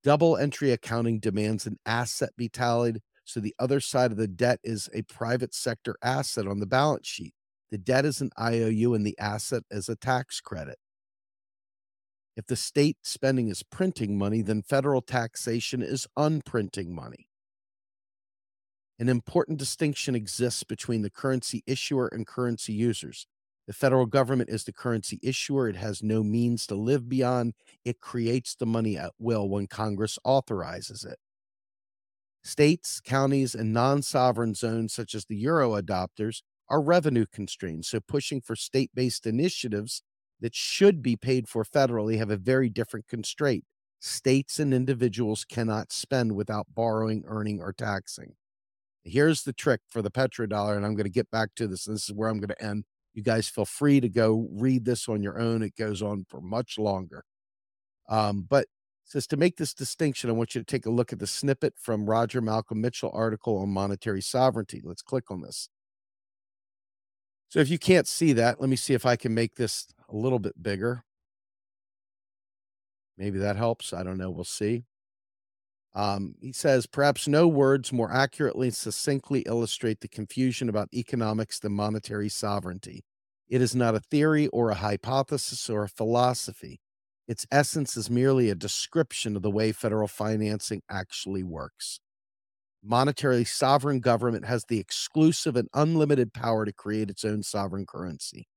Double entry accounting demands an asset be tallied, so the other side of the debt is a private sector asset on the balance sheet. The debt is an IOU and the asset is a tax credit. If the state spending is printing money, then federal taxation is unprinting money. An important distinction exists between the currency issuer and currency users. The federal government is the currency issuer. It has no means to live beyond. It creates the money at will when Congress authorizes it. States, counties, and non sovereign zones, such as the Euro adopters, are revenue constrained. So, pushing for state based initiatives that should be paid for federally have a very different constraint. States and individuals cannot spend without borrowing, earning, or taxing. Here's the trick for the petrodollar, and I'm going to get back to this. This is where I'm going to end. You guys feel free to go read this on your own. It goes on for much longer. Um, but says to make this distinction, I want you to take a look at the snippet from Rodger Malcolm Mitchell article on monetary sovereignty. Let's click on this. So if you can't see that, let me see if I can make this a little bit bigger. Maybe that helps. I don't know. We'll see. Um, he says, perhaps no words more accurately and succinctly illustrate the confusion about economics than monetary sovereignty. It is not a theory or a hypothesis or a philosophy. Its essence is merely a description of the way federal financing actually works. Monetary sovereign government has the exclusive and unlimited power to create its own sovereign currency.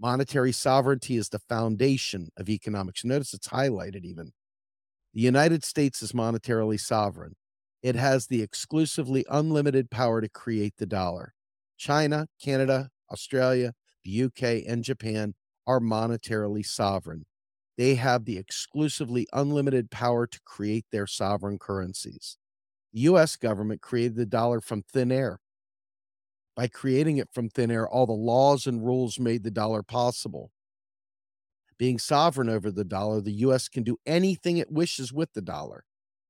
Monetary sovereignty is the foundation of economics. Notice it's highlighted even. The United States is monetarily sovereign. It has the exclusively unlimited power to create the dollar. China, Canada, Australia, the UK, and Japan are monetarily sovereign. They have the exclusively unlimited power to create their sovereign currencies. The US government created the dollar from thin air. By creating it from thin air, all the laws and rules made the dollar possible. Being sovereign over the dollar, the US can do anything it wishes with the dollar.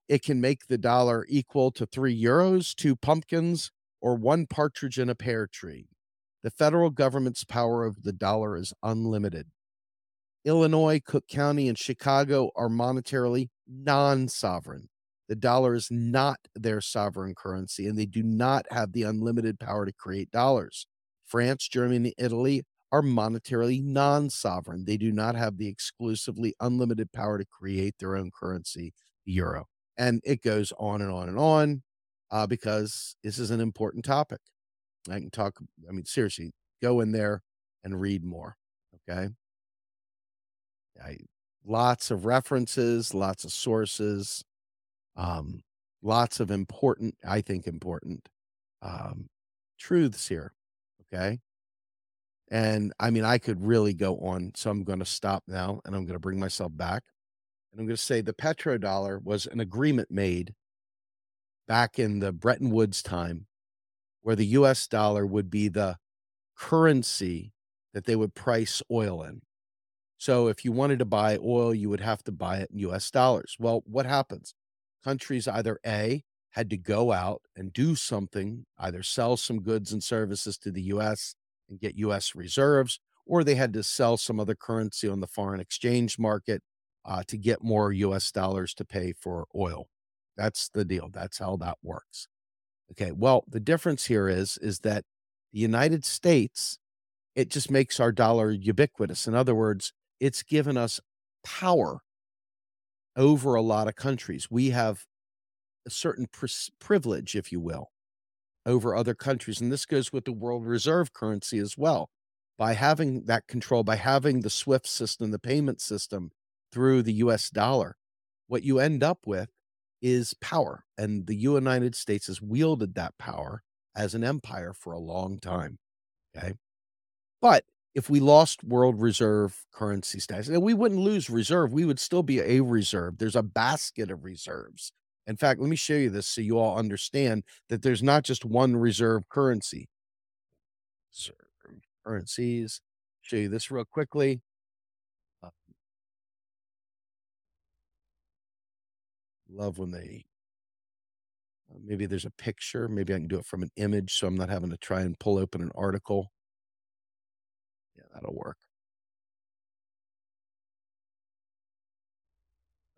It can make the dollar equal to three euros, two pumpkins, or one partridge in a pear tree. The federal government's power over the dollar is unlimited. Illinois, Cook County, and Chicago are monetarily non sovereign. The dollar is not their sovereign currency, and they do not have the unlimited power to create dollars. France, Germany, Italy are monetarily non sovereign. They do not have the exclusively unlimited power to create their own currency, euro. And it goes on and on and on uh, because this is an important topic. I can talk, I mean, seriously, go in there and read more. Okay. I, lots of references, lots of sources, um, lots of important, I think, important um, truths here. Okay. And I mean, I could really go on. So I'm going to stop now and I'm going to bring myself back. And I'm going to say the petrodollar was an agreement made back in the Bretton Woods time where the US dollar would be the currency that they would price oil in. So if you wanted to buy oil, you would have to buy it in US dollars. Well, what happens? Countries either A, had to go out and do something, either sell some goods and services to the US and get US reserves, or they had to sell some other currency on the foreign exchange market uh, to get more US dollars to pay for oil. That's the deal. That's how that works. Okay. Well, the difference here is is that the United States it just makes our dollar ubiquitous. In other words, it's given us power over a lot of countries. We have a certain privilege, if you will, over other countries. And this goes with the world reserve currency as well. By having that control, by having the SWIFT system, the payment system through the US dollar, what you end up with is power. And the United States has wielded that power as an empire for a long time. Okay. But if we lost world reserve currency status, and we wouldn't lose reserve, we would still be a reserve. There's a basket of reserves. In fact, let me show you this so you all understand that there's not just one reserve currency. Reserve Currencies. Show you this real quickly. Uh love when they uh, maybe there's a picture. Maybe I can do it from an image so I'm not having to try and pull open an article. That'll work.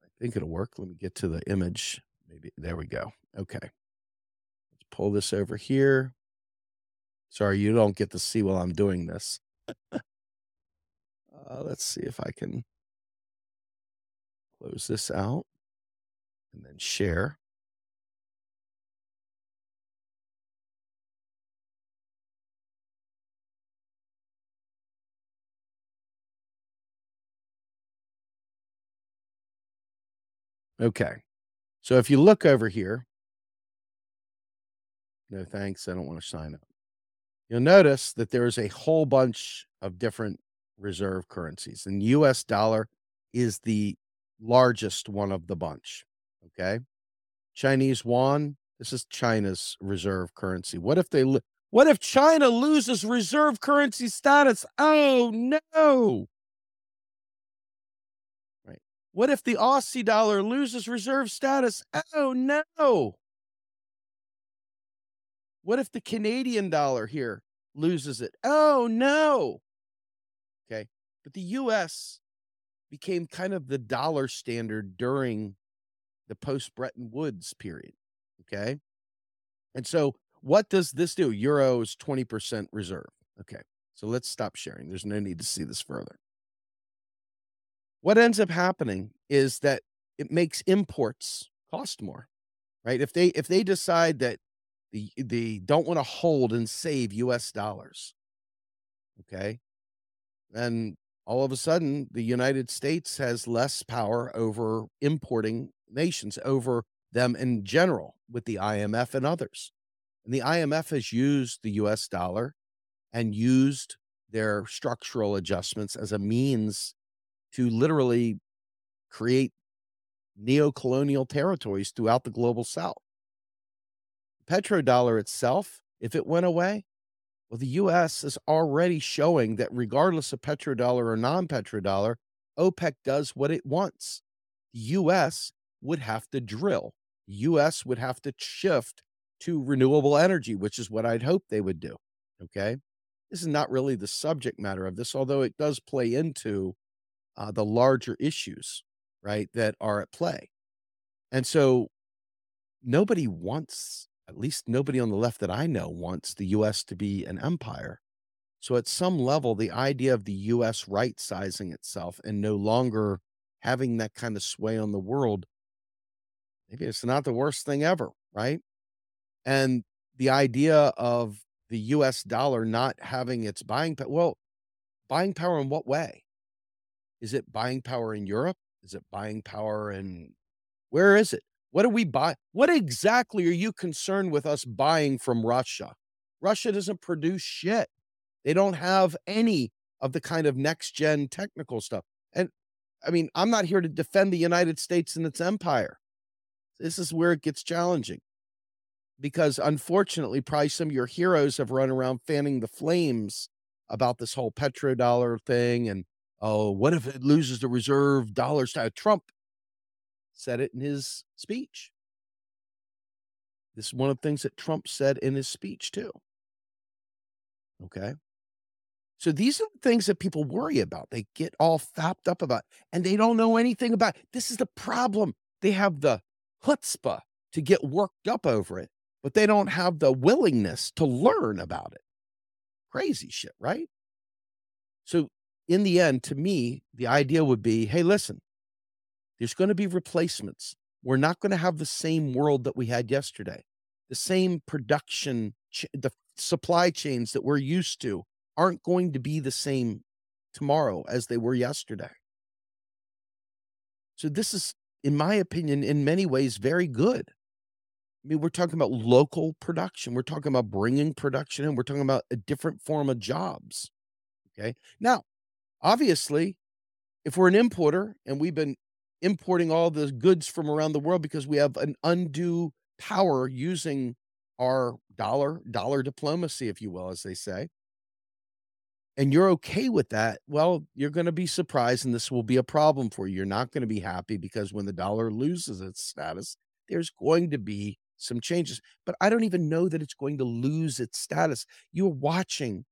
I think it'll work. Let me get to the image. Maybe there we go. Okay. Let's pull this over here. Sorry, you don't get to see while I'm doing this. uh, let's see if I can close this out and then share. Okay. So if you look over here, no thanks, I don't want to sign up. You'll notice that there is a whole bunch of different reserve currencies, and US dollar is the largest one of the bunch. Okay. Chinese yuan, this is China's reserve currency. What if they what if China loses reserve currency status? Oh no. What if the Aussie dollar loses reserve status? Oh no. What if the Canadian dollar here loses it? Oh no. Okay. But the US became kind of the dollar standard during the post Bretton Woods period. Okay. And so what does this do? Euro is 20% reserve. Okay. So let's stop sharing. There's no need to see this further what ends up happening is that it makes imports cost more right? If they if they decide that the they don't want to hold and save us dollars okay then all of a sudden the united states has less power over importing nations over them in general with the imf and others. And the imf has used the us dollar and used their structural adjustments as a means to literally create neo-colonial territories throughout the global south. Petrodollar itself, if it went away, well, the US is already showing that regardless of petrodollar or non-petrodollar, OPEC does what it wants. The US would have to drill. The US would have to shift to renewable energy, which is what I'd hope they would do. Okay. This is not really the subject matter of this, although it does play into uh, the larger issues, right, that are at play. And so nobody wants, at least nobody on the left that I know, wants the US to be an empire. So at some level, the idea of the US right sizing itself and no longer having that kind of sway on the world, maybe it's not the worst thing ever, right? And the idea of the US dollar not having its buying power, well, buying power in what way? Is it buying power in Europe? Is it buying power in where is it? What do we buy? What exactly are you concerned with us buying from Russia? Russia doesn't produce shit. They don't have any of the kind of next gen technical stuff. And I mean, I'm not here to defend the United States and its empire. This is where it gets challenging. because unfortunately, probably some of your heroes have run around fanning the flames about this whole petrodollar thing. And oh, what if it loses the reserve dollars? Trump said it in his speech. This is one of the things that Trump said in his speech, too. Okay. So these are the things that people worry about. They get all fapped up about, and they don't know anything about. It. This is the problem. They have the chutzpah to get worked up over it, but they don't have the willingness to learn about it. Crazy shit, right? So in the end, to me, the idea would be, hey, listen, there's going to be replacements. We're not going to have the same world that we had yesterday. The same production, the supply chains that we're used to aren't going to be the same tomorrow as they were yesterday. So, this is, in my opinion, in many ways, very good. I mean, we're talking about local production. We're talking about bringing production in. We're talking about a different form of jobs. Okay. Now, obviously, if we're an importer and we've been importing all the goods from around the world because we have an undue power using our dollar, dollar diplomacy, if you will, as they say, and you're okay with that, well, you're going to be surprised and this will be a problem for you. You're not going to be happy because when the dollar loses its status, there's going to be some changes. But I don't even know that it's going to lose its status. You're watching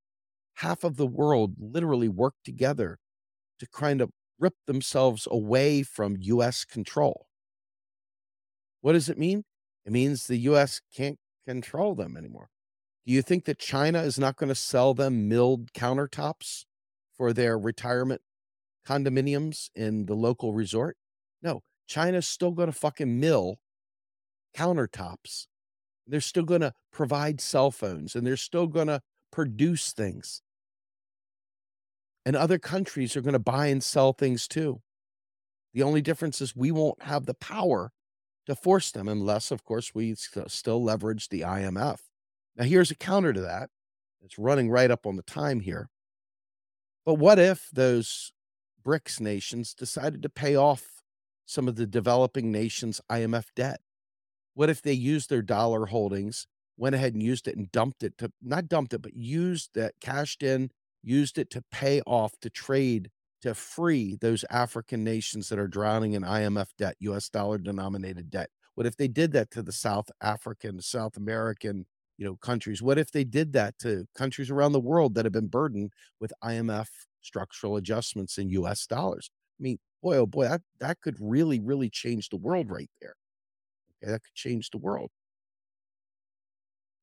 half of the world literally work together to kind of rip themselves away from US control. What does it mean? It means the US can't control them anymore. Do you think that China is not going to sell them milled countertops for their retirement condominiums in the local resort? No, China's still going to fucking mill countertops. They're still going to provide cell phones and they're still going to produce things. And other countries are going to buy and sell things too. The only difference is we won't have the power to force them unless, of course, we st- uh, still leverage the IMF. Now, here's a counter to that. It's running right up on the time here. But what if those BRICS nations decided to pay off some of the developing nations' IMF debt? What if they used their dollar holdings, went ahead and used it and dumped it to not dumped it, but used that, cashed in, used it to pay off, to trade, to free those African nations that are drowning in IMF debt, US dollar denominated debt? What if they did that to the South African, South American, you know, countries? What if they did that to countries around the world that have been burdened with IMF structural adjustments in US dollars? I mean, boy, oh boy, that, that could really, really change the world right there. Okay, that could change the world.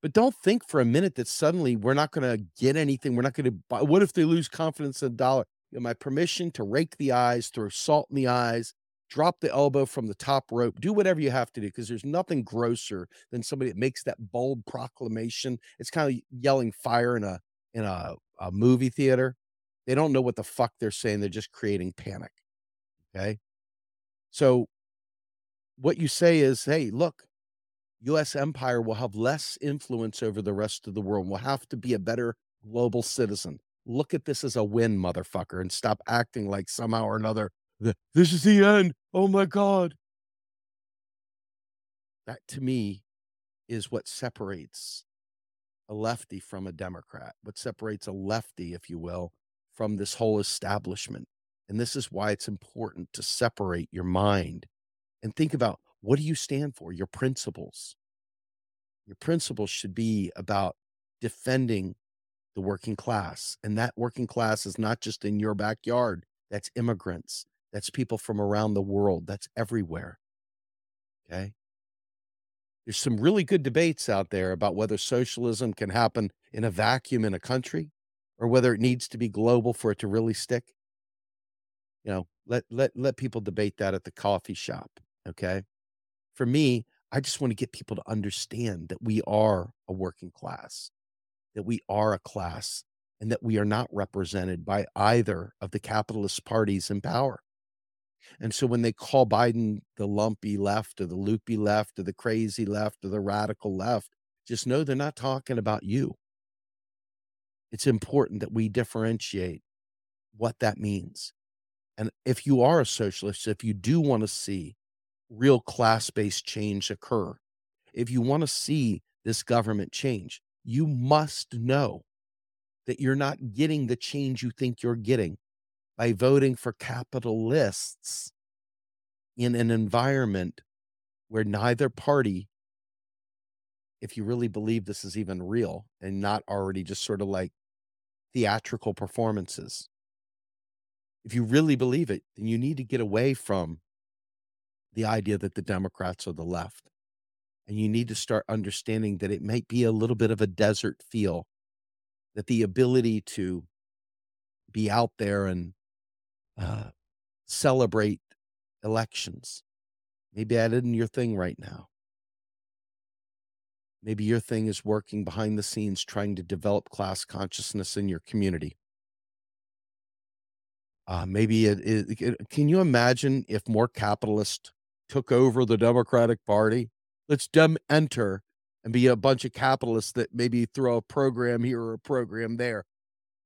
But don't think for a minute that suddenly we're not going to get anything. We're not going to buy. What if they lose confidence in the dollar? You know, my permission to rake the eyes, throw salt in the eyes, drop the elbow from the top rope, do whatever you have to do because there's nothing grosser than somebody that makes that bold proclamation. It's kind of yelling fire in a in a, a movie theater. They don't know what the fuck they're saying. They're just creating panic. Okay. So what you say is, hey, look, US empire will have less influence over the rest of the world. We'll have to be a better global citizen. Look at this as a win, motherfucker, and stop acting like somehow or another this is the end. Oh my God. That to me is what separates a lefty from a Democrat, what separates a lefty, if you will, from this whole establishment. And this is why it's important to separate your mind and think about what do you stand for? Your principles. Your principles should be about defending the working class. And that working class is not just in your backyard, that's immigrants, that's people from around the world. That's everywhere. Okay. There's some really good debates out there about whether socialism can happen in a vacuum in a country or whether it needs to be global for it to really stick. You know, let let let people debate that at the coffee shop, okay? For me, I just want to get people to understand that we are a working class, that we are a class, and that we are not represented by either of the capitalist parties in power. And so when they call Biden the lumpy left or the loopy left or the crazy left or the radical left, just know they're not talking about you. It's important that we differentiate what that means. And if you are a socialist, if you do want to see real class based change occur, if you want to see this government change. You must know that you're not getting the change you think you're getting by voting for capitalists in an environment where neither party, if you really believe this is even real and not already just sort of like theatrical performances, if you really believe it, then you need to get away from the idea that the Democrats are the left. And you need to start understanding that it might be a little bit of a desert feel, that the ability to be out there and uh, celebrate elections. Maybe that isn't your thing right now. Maybe your thing is working behind the scenes trying to develop class consciousness in your community. Uh, maybe it, it, it, can you imagine if more capitalists took over the Democratic Party? Let's dem enter and be a bunch of capitalists that maybe throw a program here or a program there.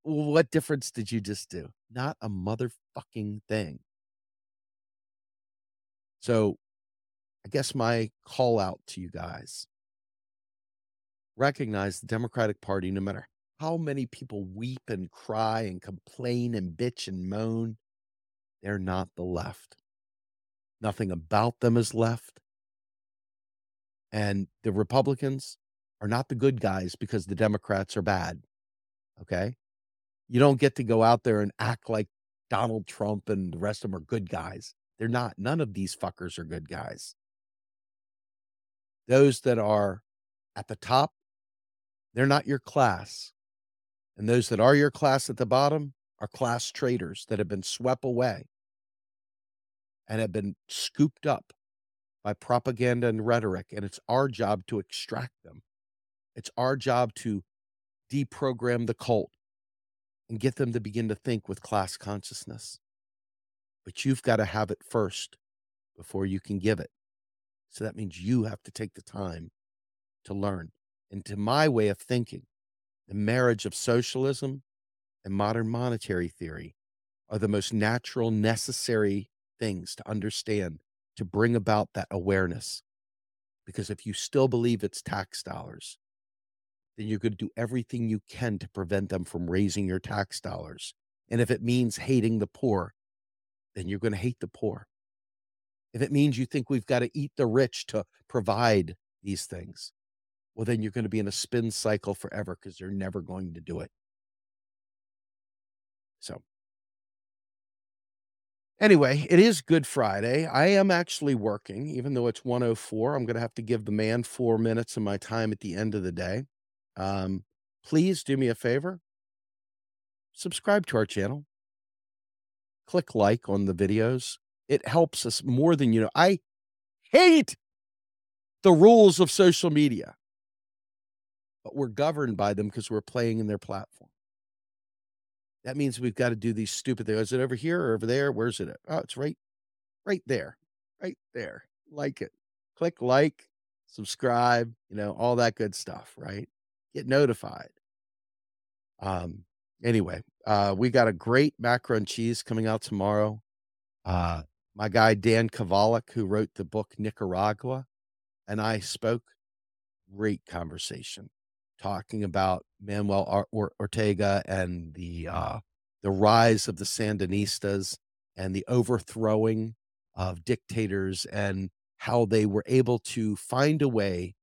What difference did you just do? Not a motherfucking thing. So I guess my call out to you guys recognize the Democratic Party, no matter how many people weep and cry and complain and bitch and moan, they're not the left. Nothing about them is left. And the Republicans are not the good guys because the Democrats are bad. Okay. You don't get to go out there and act like Donald Trump and the rest of them are good guys. They're not. None of these fuckers are good guys. Those that are at the top, they're not your class. And those that are your class at the bottom are class traitors that have been swept away and have been scooped up by propaganda and rhetoric. And it's our job to extract them. It's our job to deprogram the cult and get them to begin to think with class consciousness. But you've got to have it first before you can give it. So that means you have to take the time to learn. And to my way of thinking, the marriage of socialism and modern monetary theory are the most natural, necessary things to understand to bring about that awareness. Because if you still believe it's tax dollars, then you're going to do everything you can to prevent them from raising your tax dollars. And if it means hating the poor, then you're going to hate the poor. If it means you think we've got to eat the rich to provide these things, well, then you're going to be in a spin cycle forever because you're never going to do it. So, anyway, it is Good Friday. I am actually working, even though it's 104. I'm going to have to give the man four minutes of my time at the end of the day. Um, please do me a favor subscribe to our channel, click like on the videos. It helps us more than you know. I hate the rules of social media, but we're governed by them because we're playing in their platform. That means we've got to do these stupid things. Is it over here or over there? Where's it at? Oh, it's right, right there, right there. Like it. Click like, subscribe, you know, all that good stuff, right? get notified. Um, anyway, uh, we got a great Macro and Cheese coming out tomorrow. Uh, my guy Dan Kovalik, who wrote the book Nicaragua, and I spoke. Great conversation, talking about Manuel Ortega and the uh, the rise of the Sandinistas and the overthrowing of dictators and how they were able to find a way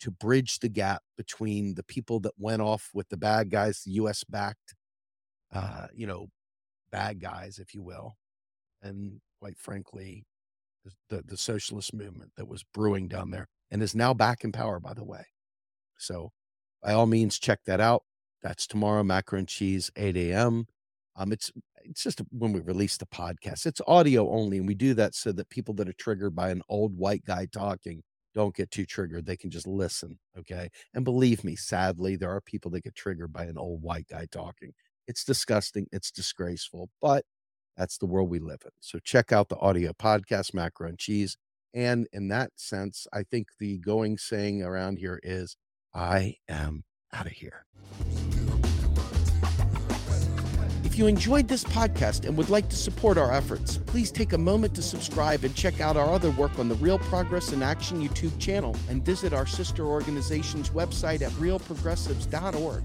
to bridge the gap between the people that went off with the bad guys, the U.S. backed, uh, you know, bad guys, if you will, and quite frankly, the, the, the socialist movement that was brewing down there and is now back in power, by the way. So, by all means, check that out. That's tomorrow, Macro and Cheese, 8 a.m. Um, it's it's just when we release the podcast. It's audio only, and we do that so that people that are triggered by an old white guy talking don't get too triggered. They can just listen. Okay. And believe me, sadly, there are people that get triggered by an old white guy talking. It's disgusting. It's disgraceful, but that's the world we live in. So check out the audio podcast, Macro and Cheese. And in that sense, I think the going saying around here is, I am out of here. If you enjoyed this podcast and would like to support our efforts, please take a moment to subscribe and check out our other work on the Real Progress in Action YouTube channel and visit our sister organization's website at realprogressives.org.